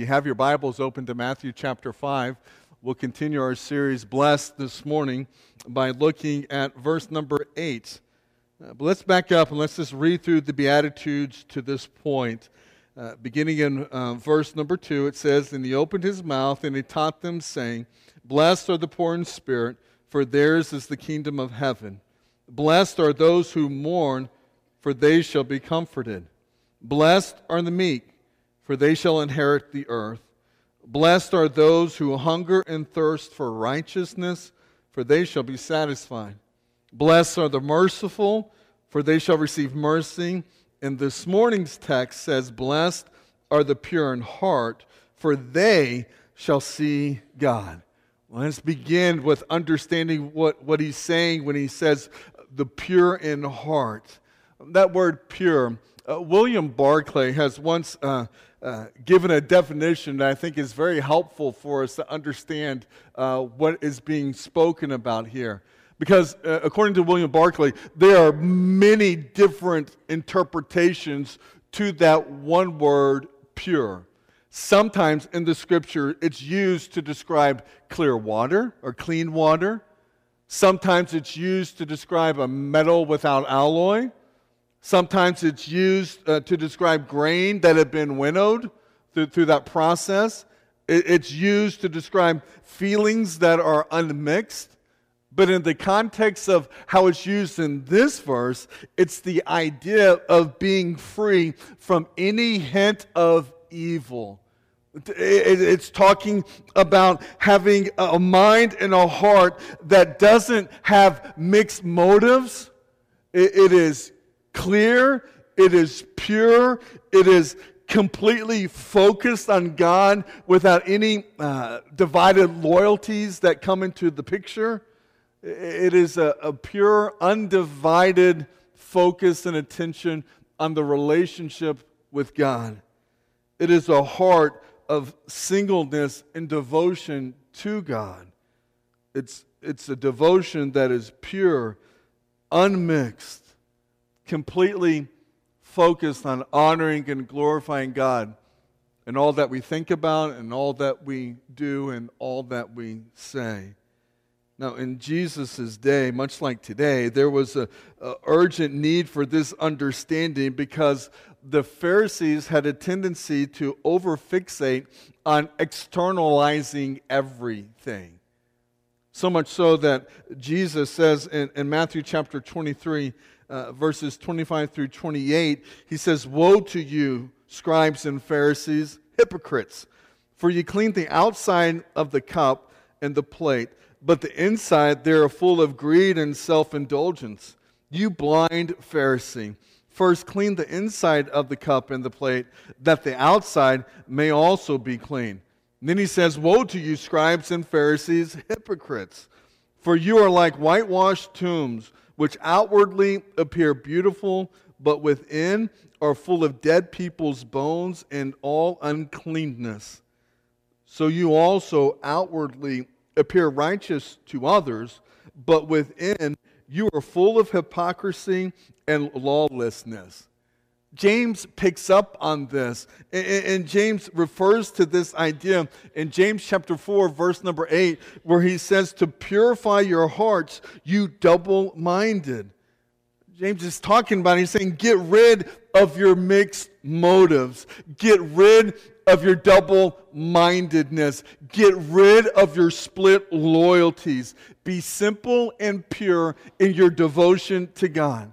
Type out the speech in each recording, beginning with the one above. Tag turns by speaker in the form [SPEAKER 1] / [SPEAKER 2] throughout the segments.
[SPEAKER 1] you have your Bibles open to Matthew chapter 5, we'll continue our series, Blessed, this morning by looking at verse number 8. Uh, but let's back up and let's just read through the Beatitudes to this point. Uh, beginning in uh, verse number 2, it says, And he opened his mouth and he taught them, saying, Blessed are the poor in spirit, for theirs is the kingdom of heaven. Blessed are those who mourn, for they shall be comforted. Blessed are the meek for they shall inherit the earth. Blessed are those who hunger and thirst for righteousness, for they shall be satisfied. Blessed are the merciful, for they shall receive mercy. And this morning's text says, Blessed are the pure in heart, for they shall see God. Let's begin with understanding what, what he's saying when he says the pure in heart. That word pure, uh, William Barclay has once uh, uh, given a definition that I think is very helpful for us to understand uh, what is being spoken about here. Because uh, according to William Barclay, there are many different interpretations to that one word, pure. Sometimes in the scripture, it's used to describe clear water or clean water. Sometimes it's used to describe a metal without alloy. Sometimes it's used uh, to describe grain that had been winnowed through, through that process. It, it's used to describe feelings that are unmixed. But in the context of how it's used in this verse, it's the idea of being free from any hint of evil. It's talking about having a mind and a heart that doesn't have mixed motives. It is clear, it is pure, it is completely focused on God without any uh, divided loyalties that come into the picture. It is a, a pure, undivided focus and attention on the relationship with God. It is a heart of singleness and devotion to God. It's, it's a devotion that is pure, unmixed, completely focused on honoring and glorifying God in all that we think about and all that we do and all that we say. Now, in Jesus' day, much like today, there was an urgent need for this understanding because the Pharisees had a tendency to overfixate on externalizing everything. So much so that Jesus says in, in Matthew chapter 23, uh, verses 25 through 28, he says, Woe to you, scribes and Pharisees, hypocrites, for you clean the outside of the cup and the plate, but the inside they are full of greed and self indulgence. You blind Pharisee, first clean the inside of the cup and the plate, that the outside may also be clean. Then he says, Woe to you, scribes and Pharisees, hypocrites, for you are like whitewashed tombs which outwardly appear beautiful, but within are full of dead people's bones and all uncleanness. So you also outwardly appear righteous to others, but within you are full of hypocrisy and lawlessness. James picks up on this, and James refers to this idea in James chapter 4, verse number 8, where he says, To purify your hearts, you double minded. James is talking about, he's saying, Get rid of your mixed motives, get rid of your double mindedness, get rid of your split loyalties. Be simple and pure in your devotion to God.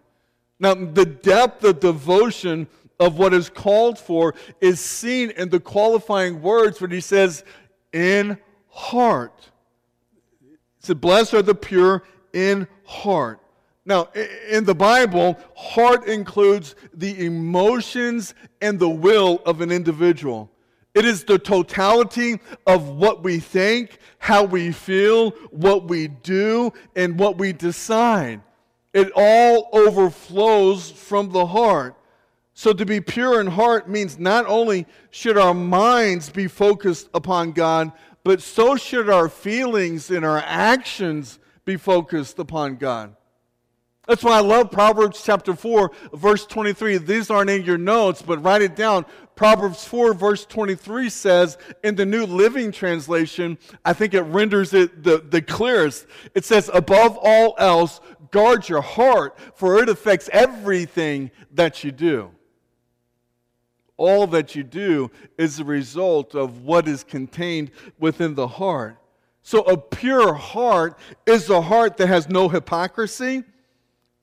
[SPEAKER 1] Now, the depth of devotion of what is called for is seen in the qualifying words when he says, in heart. He said, Blessed are the pure in heart. Now, in the Bible, heart includes the emotions and the will of an individual. It is the totality of what we think, how we feel, what we do, and what we decide. It all overflows from the heart. So to be pure in heart means not only should our minds be focused upon God, but so should our feelings and our actions be focused upon God. That's why I love Proverbs chapter 4, verse 23. These aren't in your notes, but write it down. Proverbs 4, verse 23 says, in the New Living Translation, I think it renders it the, the clearest. It says, above all else, guard your heart, for it affects everything that you do. All that you do is a result of what is contained within the heart. So, a pure heart is a heart that has no hypocrisy.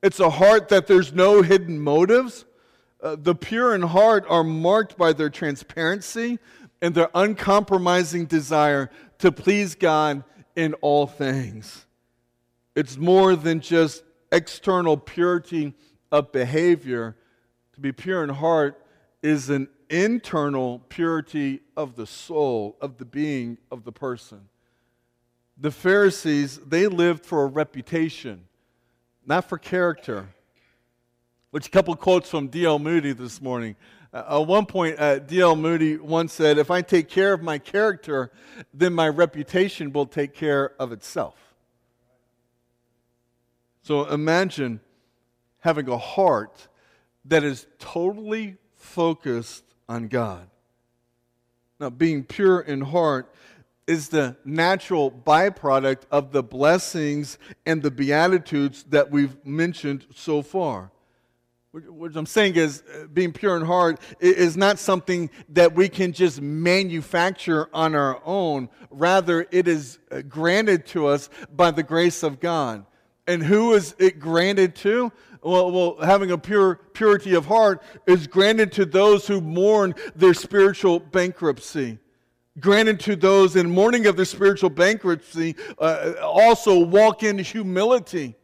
[SPEAKER 1] It's a heart that there's no hidden motives. Uh, the pure in heart are marked by their transparency and their uncompromising desire to please God in all things. It's more than just external purity of behavior. To be pure in heart is an internal purity of the soul, of the being, of the person. The Pharisees, they lived for a reputation, not for character. Which a couple quotes from D.L. Moody this morning. Uh, at one point, uh, D.L. Moody once said, If I take care of my character, then my reputation will take care of itself. So imagine having a heart that is totally focused on God. Now, being pure in heart is the natural byproduct of the blessings and the beatitudes that we've mentioned so far. What I'm saying is, uh, being pure in heart is not something that we can just manufacture on our own. Rather, it is uh, granted to us by the grace of God. And who is it granted to? Well, well, having a pure purity of heart is granted to those who mourn their spiritual bankruptcy. Granted to those in mourning of their spiritual bankruptcy, uh, also walk in humility.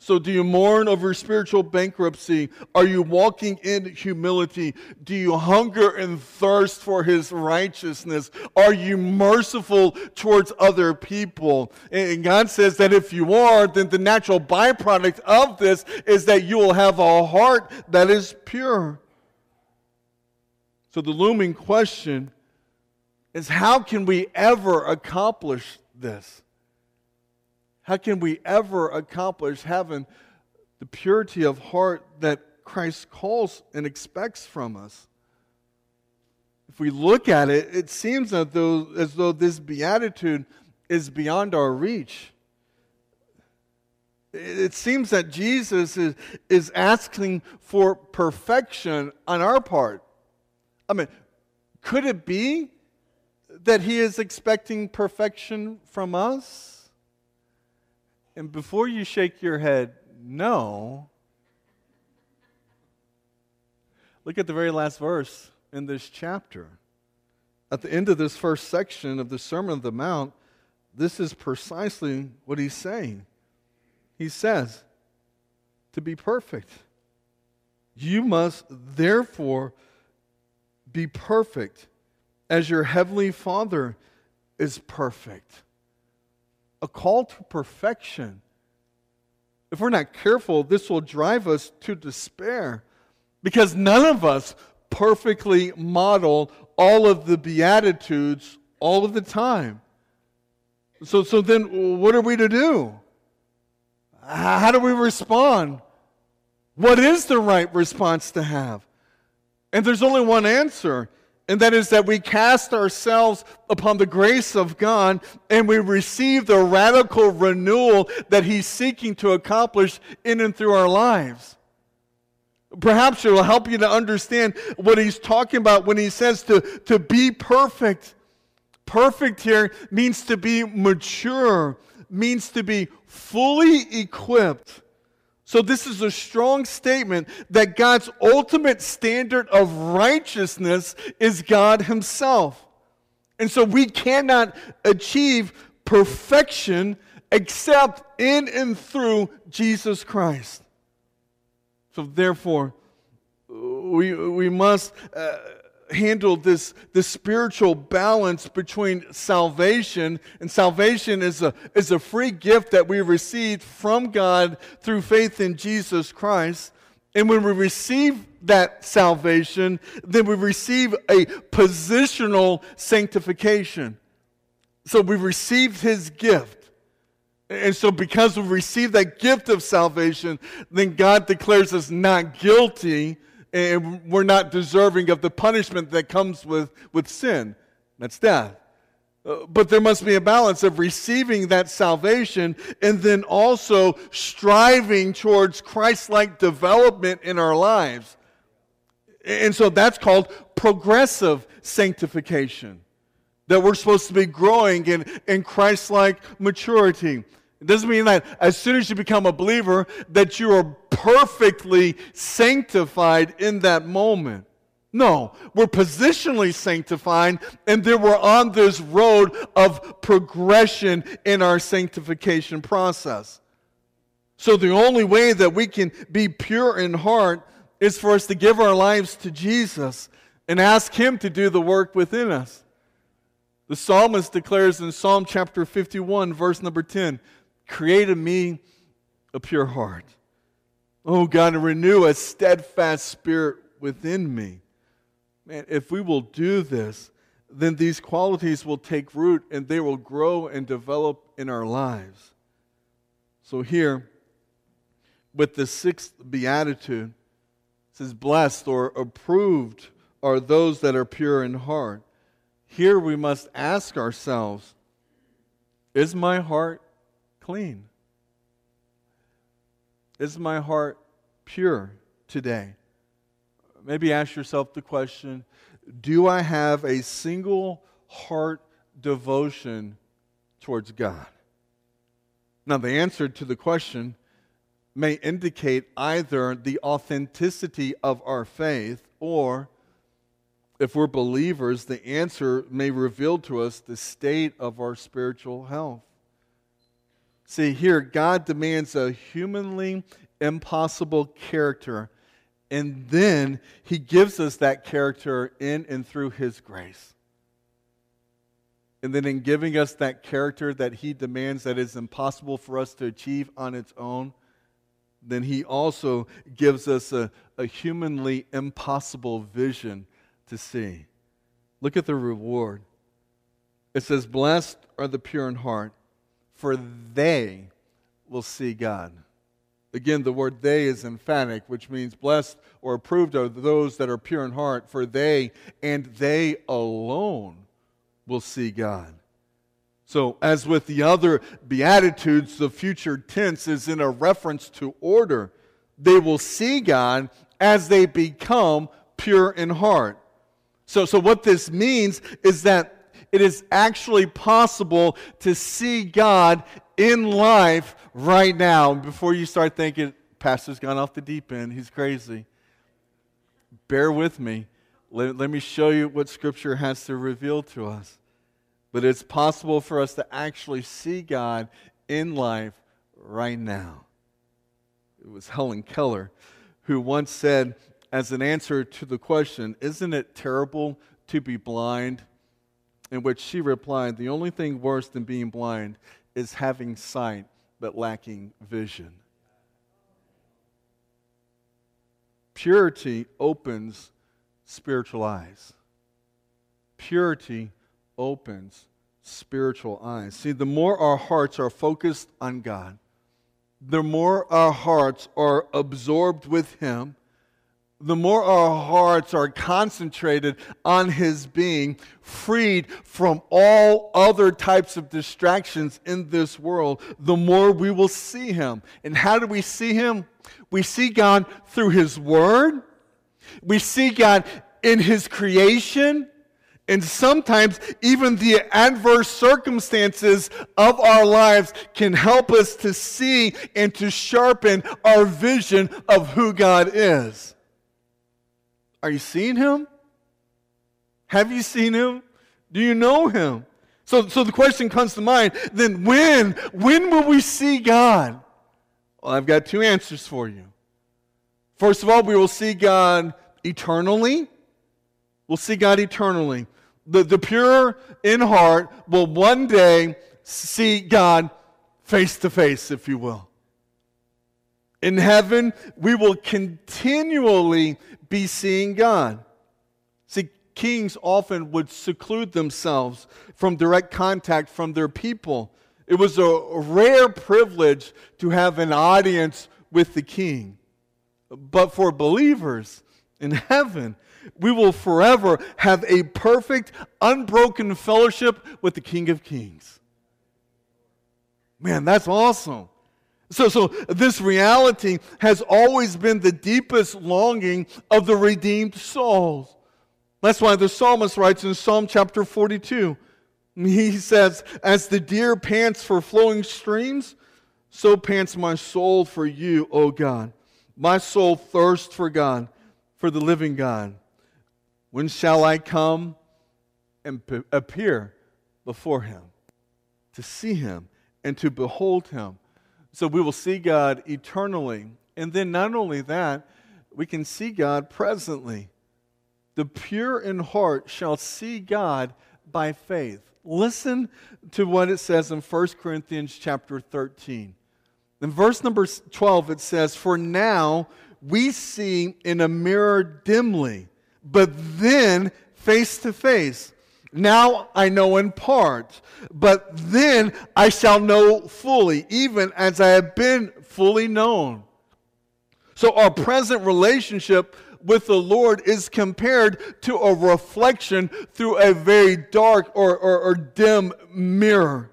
[SPEAKER 1] So, do you mourn over spiritual bankruptcy? Are you walking in humility? Do you hunger and thirst for His righteousness? Are you merciful towards other people? And God says that if you are, then the natural byproduct of this is that you will have a heart that is pure. So, the looming question is how can we ever accomplish this? How can we ever accomplish having the purity of heart that Christ calls and expects from us? If we look at it, it seems as though, as though this beatitude is beyond our reach. It seems that Jesus is, is asking for perfection on our part. I mean, could it be that he is expecting perfection from us? And before you shake your head, no, look at the very last verse in this chapter. At the end of this first section of the Sermon on the Mount, this is precisely what he's saying. He says, to be perfect, you must therefore be perfect as your heavenly Father is perfect a call to perfection. If we're not careful, this will drive us to despair because none of us perfectly model all of the Beatitudes all of the time. So, so then, what are we to do? How do we respond? What is the right response to have? And there's only one answer and that is that we cast ourselves upon the grace of God and we receive the radical renewal that He's seeking to accomplish in and through our lives. Perhaps it will help you to understand what He's talking about when He says to, to be perfect. Perfect here means to be mature, means to be fully equipped so, this is a strong statement that God's ultimate standard of righteousness is God Himself. And so, we cannot achieve perfection except in and through Jesus Christ. So, therefore, we, we must. Uh, handle this, this spiritual balance between salvation, and salvation is a, is a free gift that we received from God through faith in Jesus Christ. And when we receive that salvation, then we receive a positional sanctification. So we received his gift. And so, because we received that gift of salvation, then God declares us not guilty and we're not deserving of the punishment that comes with, with sin. That's death. Uh, but there must be a balance of receiving that salvation and then also striving towards Christ like development in our lives. And so that's called progressive sanctification. That we're supposed to be growing in, in Christ like maturity. It doesn't mean that as soon as you become a believer that you are perfectly sanctified in that moment. No, we're positionally sanctified, and then we're on this road of progression in our sanctification process. So, the only way that we can be pure in heart is for us to give our lives to Jesus and ask Him to do the work within us. The psalmist declares in Psalm chapter 51, verse number 10 Create in me a pure heart. Oh God, and renew a steadfast spirit within me. Man, if we will do this, then these qualities will take root and they will grow and develop in our lives. So, here, with the sixth beatitude, it says, Blessed or approved are those that are pure in heart. Here we must ask ourselves, Is my heart clean? Is my heart pure today? maybe ask yourself the question Do I have a single heart devotion towards God? Now, the answer to the question may indicate either the authenticity of our faith or if we're believers, the answer may reveal to us the state of our spiritual health. See, here, God demands a humanly impossible character and then he gives us that character in and through his grace. And then in giving us that character that he demands that is impossible for us to achieve on its own, then he also gives us a, a humanly impossible vision to see. Look at the reward. It says, Blessed are the pure in heart, for they will see God. Again, the word they is emphatic, which means blessed or approved are those that are pure in heart, for they and they alone will see God. So, as with the other Beatitudes, the future tense is in a reference to order. They will see God as they become pure in heart. So, so what this means is that it is actually possible to see God in life right now. Before you start thinking, Pastor's gone off the deep end, he's crazy. Bear with me. Let, let me show you what Scripture has to reveal to us. But it's possible for us to actually see God in life right now. It was Helen Keller who once said, as an answer to the question, Isn't it terrible to be blind? In which she replied, The only thing worse than being blind is having sight but lacking vision. Purity opens spiritual eyes. Purity opens spiritual eyes. See, the more our hearts are focused on God, the more our hearts are absorbed with Him, the more our hearts are concentrated on His being, freed from all other types of distractions in this world, the more we will see Him. And how do we see Him? We see God through His Word, we see God in His creation. And sometimes even the adverse circumstances of our lives can help us to see and to sharpen our vision of who God is. Are you seeing him? Have you seen him? Do you know him? So, so the question comes to mind then when? When will we see God? Well, I've got two answers for you. First of all, we will see God eternally. We'll see God eternally. The, the pure in heart will one day see God face to face, if you will. In heaven, we will continually be seeing God. See, kings often would seclude themselves from direct contact from their people. It was a rare privilege to have an audience with the king. But for believers, in heaven, we will forever have a perfect, unbroken fellowship with the King of Kings. Man, that's awesome. So, so this reality has always been the deepest longing of the redeemed souls. That's why the psalmist writes in Psalm chapter 42 he says, As the deer pants for flowing streams, so pants my soul for you, O God. My soul thirsts for God, for the living God. When shall I come and appear before him? To see him and to behold him. So we will see God eternally. And then not only that, we can see God presently. The pure in heart shall see God by faith. Listen to what it says in 1 Corinthians chapter 13. In verse number 12, it says, For now we see in a mirror dimly, but then face to face. Now I know in part, but then I shall know fully, even as I have been fully known. So our present relationship with the Lord is compared to a reflection through a very dark or, or, or dim mirror.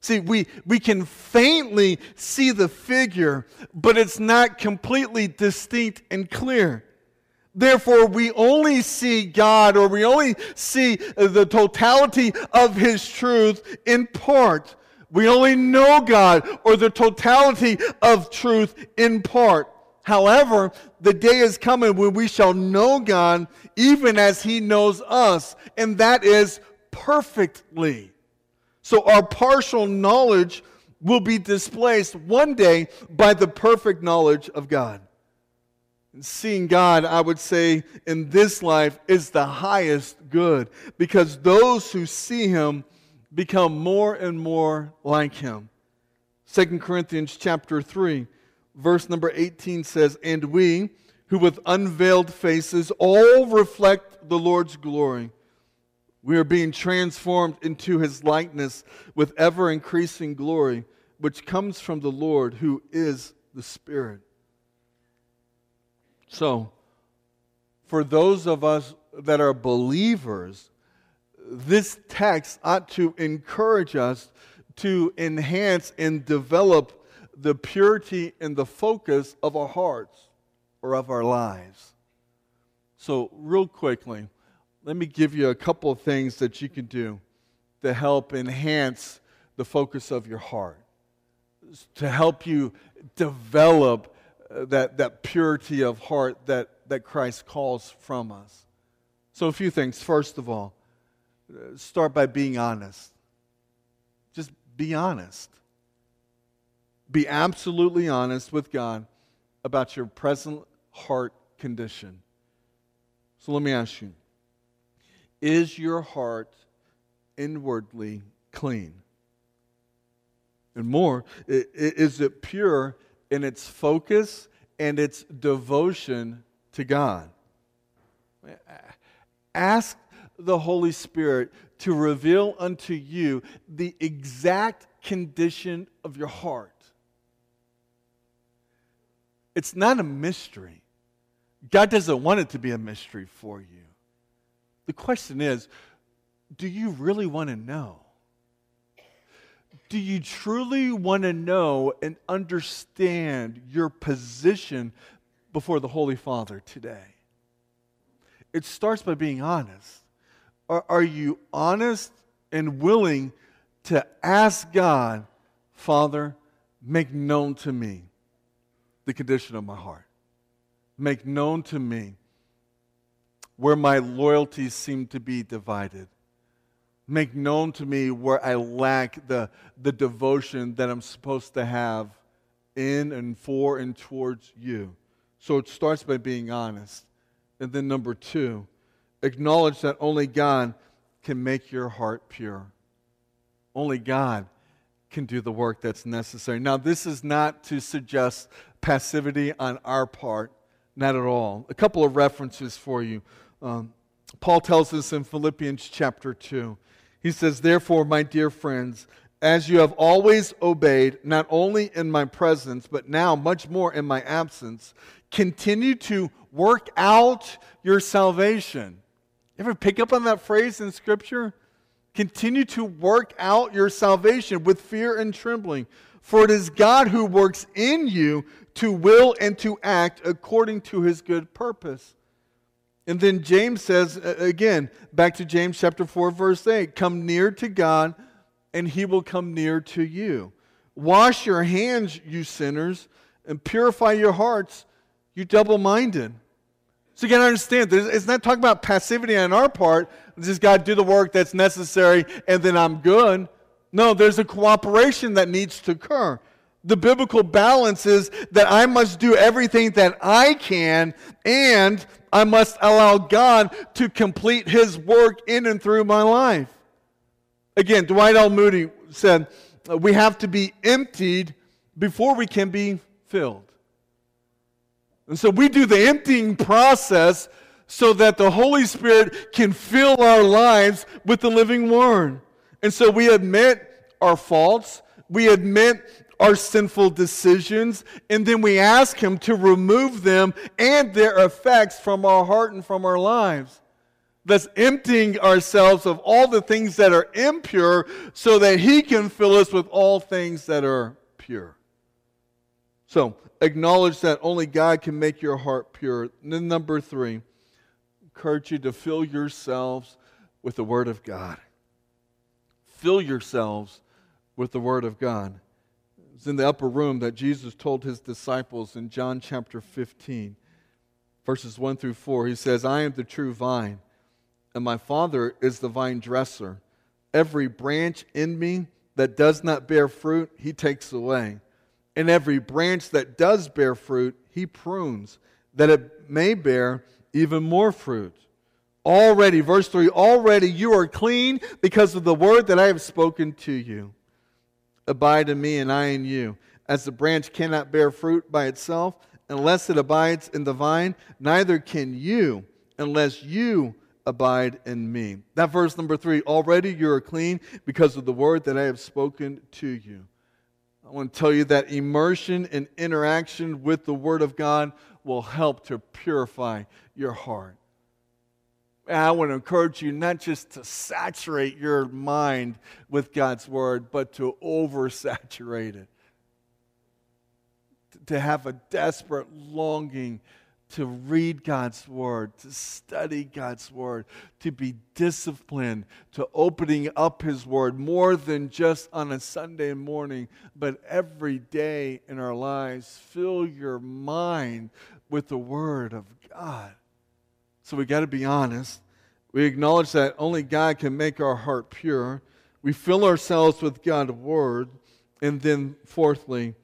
[SPEAKER 1] See, we, we can faintly see the figure, but it's not completely distinct and clear. Therefore, we only see God or we only see the totality of His truth in part. We only know God or the totality of truth in part. However, the day is coming when we shall know God even as He knows us, and that is perfectly. So our partial knowledge will be displaced one day by the perfect knowledge of God. Seeing God, I would say, in this life is the highest good because those who see Him become more and more like Him. 2 Corinthians chapter 3 verse number 18 says, And we, who with unveiled faces all reflect the Lord's glory, we are being transformed into his likeness with ever increasing glory, which comes from the Lord, who is the Spirit. So, for those of us that are believers, this text ought to encourage us to enhance and develop the purity and the focus of our hearts or of our lives. So, real quickly, let me give you a couple of things that you can do to help enhance the focus of your heart, to help you develop that, that purity of heart that, that Christ calls from us. So, a few things. First of all, start by being honest. Just be honest. Be absolutely honest with God about your present heart condition. So let me ask you Is your heart inwardly clean? And more, is it pure in its focus and its devotion to God? Ask the Holy Spirit to reveal unto you the exact condition of your heart. It's not a mystery. God doesn't want it to be a mystery for you. The question is do you really want to know? Do you truly want to know and understand your position before the Holy Father today? It starts by being honest. Are, are you honest and willing to ask God, Father, make known to me the condition of my heart. Make known to me where my loyalties seem to be divided. Make known to me where I lack the, the devotion that I'm supposed to have in and for and towards you. So it starts by being honest. And then, number two, acknowledge that only God can make your heart pure. Only God can do the work that's necessary. Now, this is not to suggest passivity on our part, not at all. A couple of references for you. Um, Paul tells us in Philippians chapter 2. He says, Therefore, my dear friends, as you have always obeyed, not only in my presence, but now much more in my absence, continue to work out your salvation. Ever pick up on that phrase in Scripture? Continue to work out your salvation with fear and trembling. For it is God who works in you to will and to act according to his good purpose. And then James says, uh, again, back to James chapter 4, verse 8 Come near to God, and he will come near to you. Wash your hands, you sinners, and purify your hearts, you double minded. So you got to understand, it's not talking about passivity on our part. Just to do the work that's necessary, and then I'm good. No, there's a cooperation that needs to occur. The biblical balance is that I must do everything that I can, and I must allow God to complete His work in and through my life. Again, Dwight L. Moody said, uh, We have to be emptied before we can be filled. And so we do the emptying process so that the Holy Spirit can fill our lives with the living Word. And so we admit our faults, we admit our sinful decisions, and then we ask Him to remove them and their effects from our heart and from our lives. Thus, emptying ourselves of all the things that are impure so that He can fill us with all things that are pure. So, acknowledge that only God can make your heart pure. And then, number three, encourage you to fill yourselves with the Word of God. Fill yourselves with the Word of God. It's in the upper room that Jesus told his disciples in John chapter 15, verses 1 through 4. He says, I am the true vine, and my Father is the vine dresser. Every branch in me that does not bear fruit, he takes away. And every branch that does bear fruit, he prunes, that it may bear even more fruit. Already, verse 3 already you are clean because of the word that I have spoken to you. Abide in me, and I in you. As the branch cannot bear fruit by itself unless it abides in the vine, neither can you unless you abide in me. That verse number three already you are clean because of the word that I have spoken to you. I want to tell you that immersion and interaction with the Word of God will help to purify your heart. And I want to encourage you not just to saturate your mind with God's word, but to oversaturate it. To have a desperate longing to read God's word, to study God's word, to be disciplined, to opening up his word more than just on a Sunday morning, but every day in our lives. Fill your mind with the word of God. So we got to be honest. We acknowledge that only God can make our heart pure. We fill ourselves with God's word. And then, fourthly, I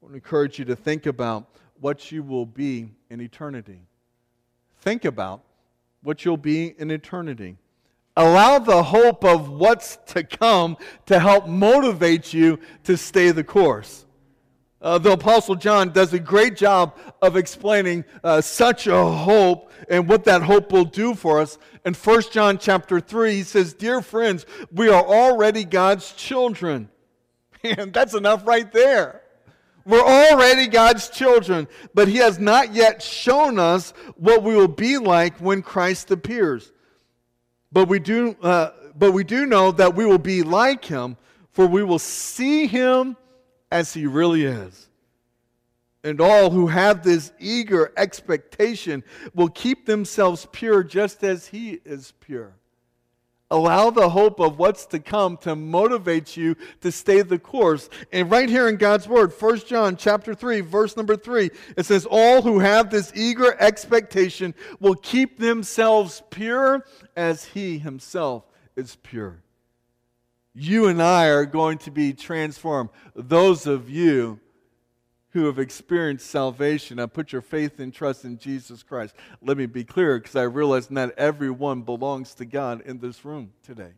[SPEAKER 1] want to encourage you to think about what you will be in eternity. Think about what you'll be in eternity. Allow the hope of what's to come to help motivate you to stay the course. Uh, the Apostle John does a great job of explaining uh, such a hope and what that hope will do for us. In 1 John chapter 3, he says, Dear friends, we are already God's children. And that's enough right there. We're already God's children, but He has not yet shown us what we will be like when Christ appears. But we do, uh, but we do know that we will be like Him, for we will see Him as he really is. And all who have this eager expectation will keep themselves pure just as he is pure. Allow the hope of what's to come to motivate you to stay the course. And right here in God's word, 1 John chapter 3, verse number 3, it says, All who have this eager expectation will keep themselves pure as he himself is pure you and I are going to be transformed. Those of you who have experienced salvation and put your faith and trust in Jesus Christ. Let me be clear because I realize not everyone belongs to God in this room today.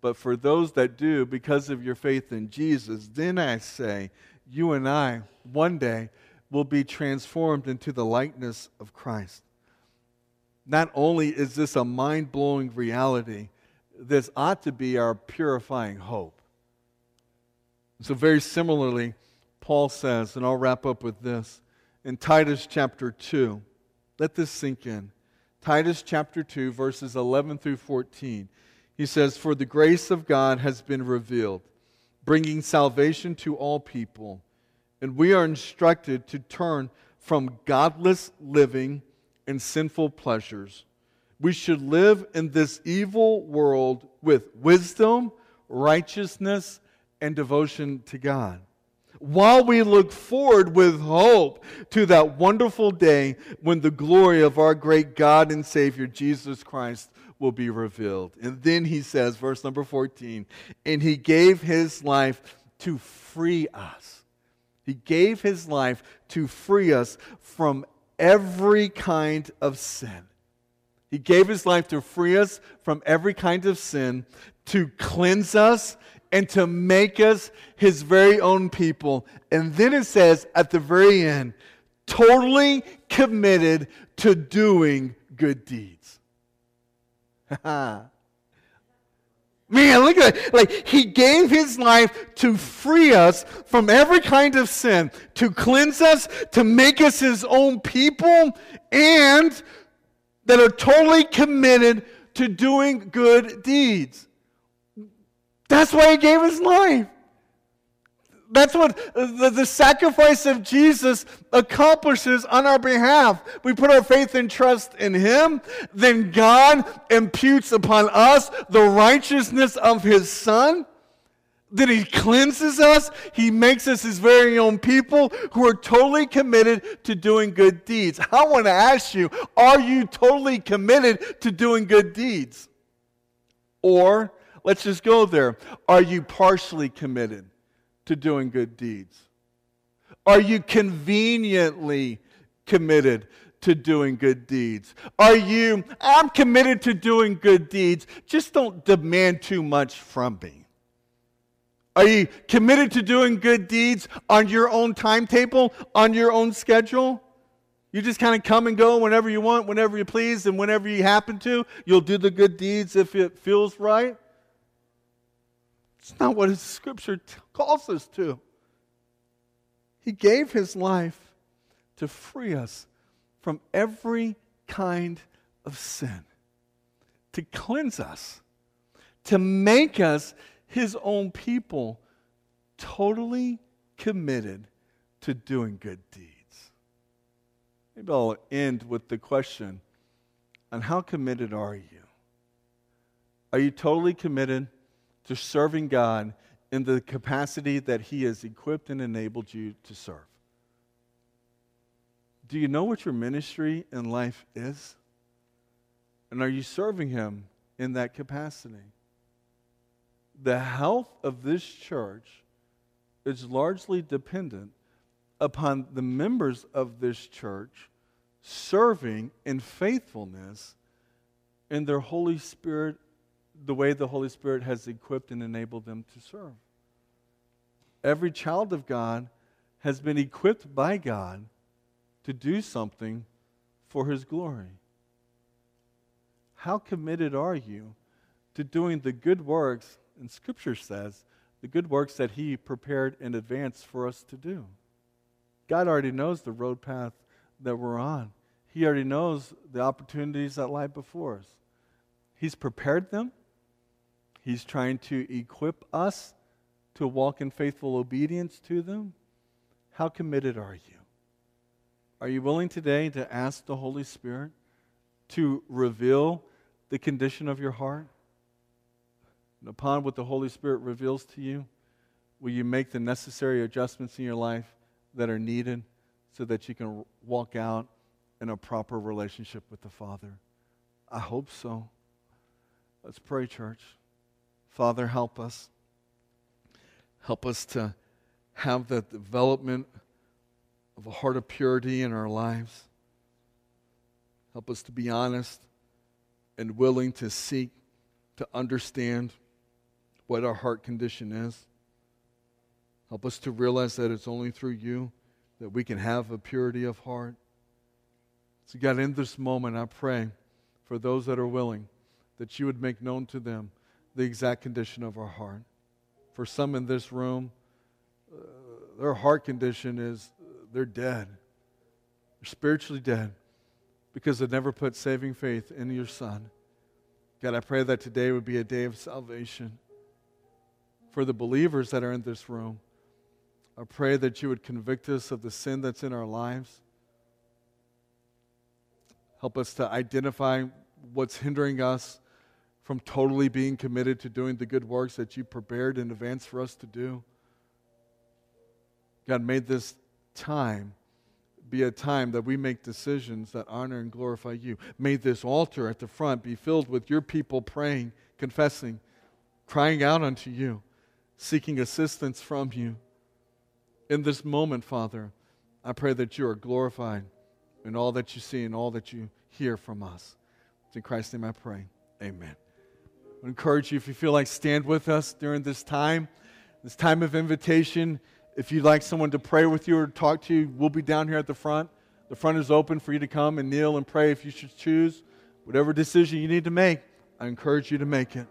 [SPEAKER 1] But for those that do, because of your faith in Jesus, then I say, you and I, one day, will be transformed into the likeness of Christ. Not only is this a mind blowing reality, this ought to be our purifying hope. So, very similarly, Paul says, and I'll wrap up with this in Titus chapter 2. Let this sink in. Titus chapter 2, verses 11 through 14. He says, For the grace of God has been revealed, bringing salvation to all people, and we are instructed to turn from godless living and sinful pleasures. We should live in this evil world with wisdom, righteousness, and devotion to God while we look forward with hope to that wonderful day when the glory of our great God and Savior Jesus Christ will be revealed. And then he says, verse number 14, and he gave his life to free us. He gave his life to free us from every kind of sin. He gave his life to free us from every kind of sin, to cleanse us and to make us his very own people. And then it says at the very end, totally committed to doing good deeds. Man, look at that. Like, he gave his life to free us from every kind of sin, to cleanse us, to make us his own people, and that are totally committed to doing good deeds. That's why he gave his life. That's what the, the, sacrifice of Jesus accomplishes on our behalf. We put our faith and trust in Him, then God imputes upon us the righteousness of His Son. Then He cleanses us. He makes us His very own people who are totally committed to doing good deeds. I want to ask you are you totally committed to doing good deeds? Or Let's just go there. Are you partially committed to doing good deeds? Are you conveniently committed to doing good deeds? Are you, I'm committed to doing good deeds, just don't demand too much from me? Are you committed to doing good deeds on your own timetable, on your own schedule? You just kind of come and go whenever you want, whenever you please, and whenever you happen to. You'll do the good deeds if it feels right. It's not what his scripture t- calls us to. He gave his life to free us from every kind of sin, to cleanse us, to make us his own people, totally committed to doing good deeds. Maybe I'll end with the question on how committed are you? Are you totally committed? to serving God in the capacity that He has equipped and enabled you to serve. Do you know what your ministry in life is? And are you serving Him in that capacity? The health of this church is largely dependent upon the members of this church serving in faithfulness in their Holy Spirit the way the Holy Spirit has equipped and enabled them to serve. Every child of God has been equipped by God to do something for His glory. How committed are you to doing the good works, and Scripture says, the good works that He prepared in advance for us to do? God already knows the road path that we're on. He already knows the opportunities that lie before us. He's prepared them, He's trying to equip us to walk in faithful obedience to them. How committed are you? Are you willing today to ask the Holy Spirit to reveal the condition of your heart? And upon what the Holy Spirit reveals to you, will you make the necessary adjustments in your life that are needed so that you can walk out in a proper relationship with the Father? I hope so. Let's pray, church. Father, help us. Help us to have the development of a heart of purity in our lives. Help us to be honest and willing to seek to understand what our heart condition is. Help us to realize that it's only through you that we can have a purity of heart. So, God, in this moment, I pray for those that are willing that you would make known to them the exact condition of our heart. For some in this room, uh, their heart condition is they're dead. they're spiritually dead because they never put saving faith in your Son. God, I pray that today would be a day of salvation for the believers that are in this room. I pray that you would convict us of the sin that's in our lives. Help us to identify what's hindering us from totally being committed to doing the good works that you prepared in advance for us to do. God, made this time be a time that we make decisions that honor and glorify you. May this altar at the front be filled with your people praying, confessing, crying out unto you, seeking assistance from you. In this moment, Father, I pray that you are glorified in all that you see and all that you hear from us. It's in Christ's name I pray. Amen. I encourage you, if you feel like stand with us during this time, this time of invitation. If you'd like someone to pray with you or talk to you, we'll be down here at the front. The front is open for you to come and kneel and pray if you should choose. Whatever decision you need to make, I encourage you to make it.